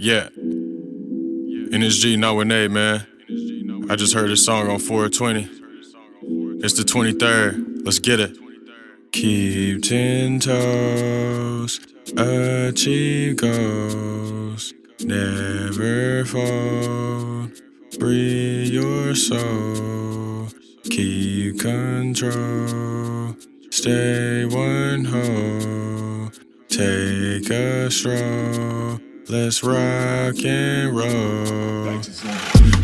Yeah. NSG, not with Nate, man. I just heard this song on 420. It's the 23rd. Let's get it. Keep ten toes, achieve goals, never fall. Free your soul, keep control, stay one hole, take a stroll. Let's rock and roll.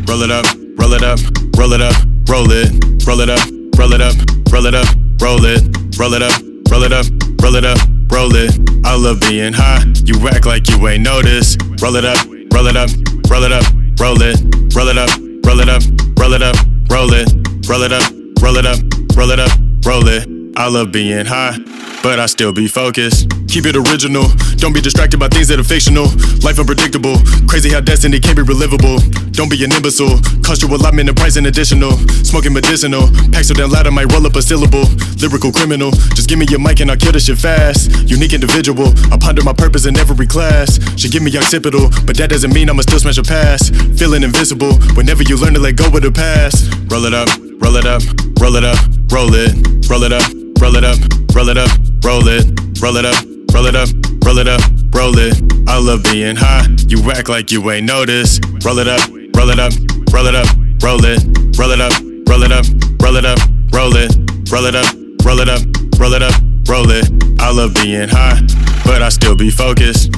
Roll it up, roll it up, roll it up, roll it, roll it up, roll it up, roll it up, roll it, roll it up, roll it up, roll it up, roll it. I love being high. You act like you ain't noticed. Roll it up, roll it up, roll it up, roll it, roll it up, roll it up, roll it up, roll it, roll it up, roll it up, roll it up, roll it. I love being high but I still be focused. Keep it original, don't be distracted by things that are fictional. Life unpredictable, crazy how destiny can't be relivable. Don't be an imbecile, cost you a lot, price and additional. Smoking medicinal, pack so damn loud I might roll up a syllable. Lyrical criminal, just give me your mic and I'll kill this shit fast. Unique individual, I ponder my purpose in every class. Should give me occipital, but that doesn't mean I'ma still smash a pass. Feeling invisible, whenever you learn to let go of the past. Roll it up, roll it up, roll it up, roll it, roll it up, roll it up, roll it up roll it, roll it up, roll it up, roll it up, roll it. I love being high. You act like you ain't noticed. Roll it up, roll it up, roll it up, roll it, roll it up, roll it up, roll it up, roll it, roll it up, roll it up, roll it up, roll it. I love being high, but I still be focused.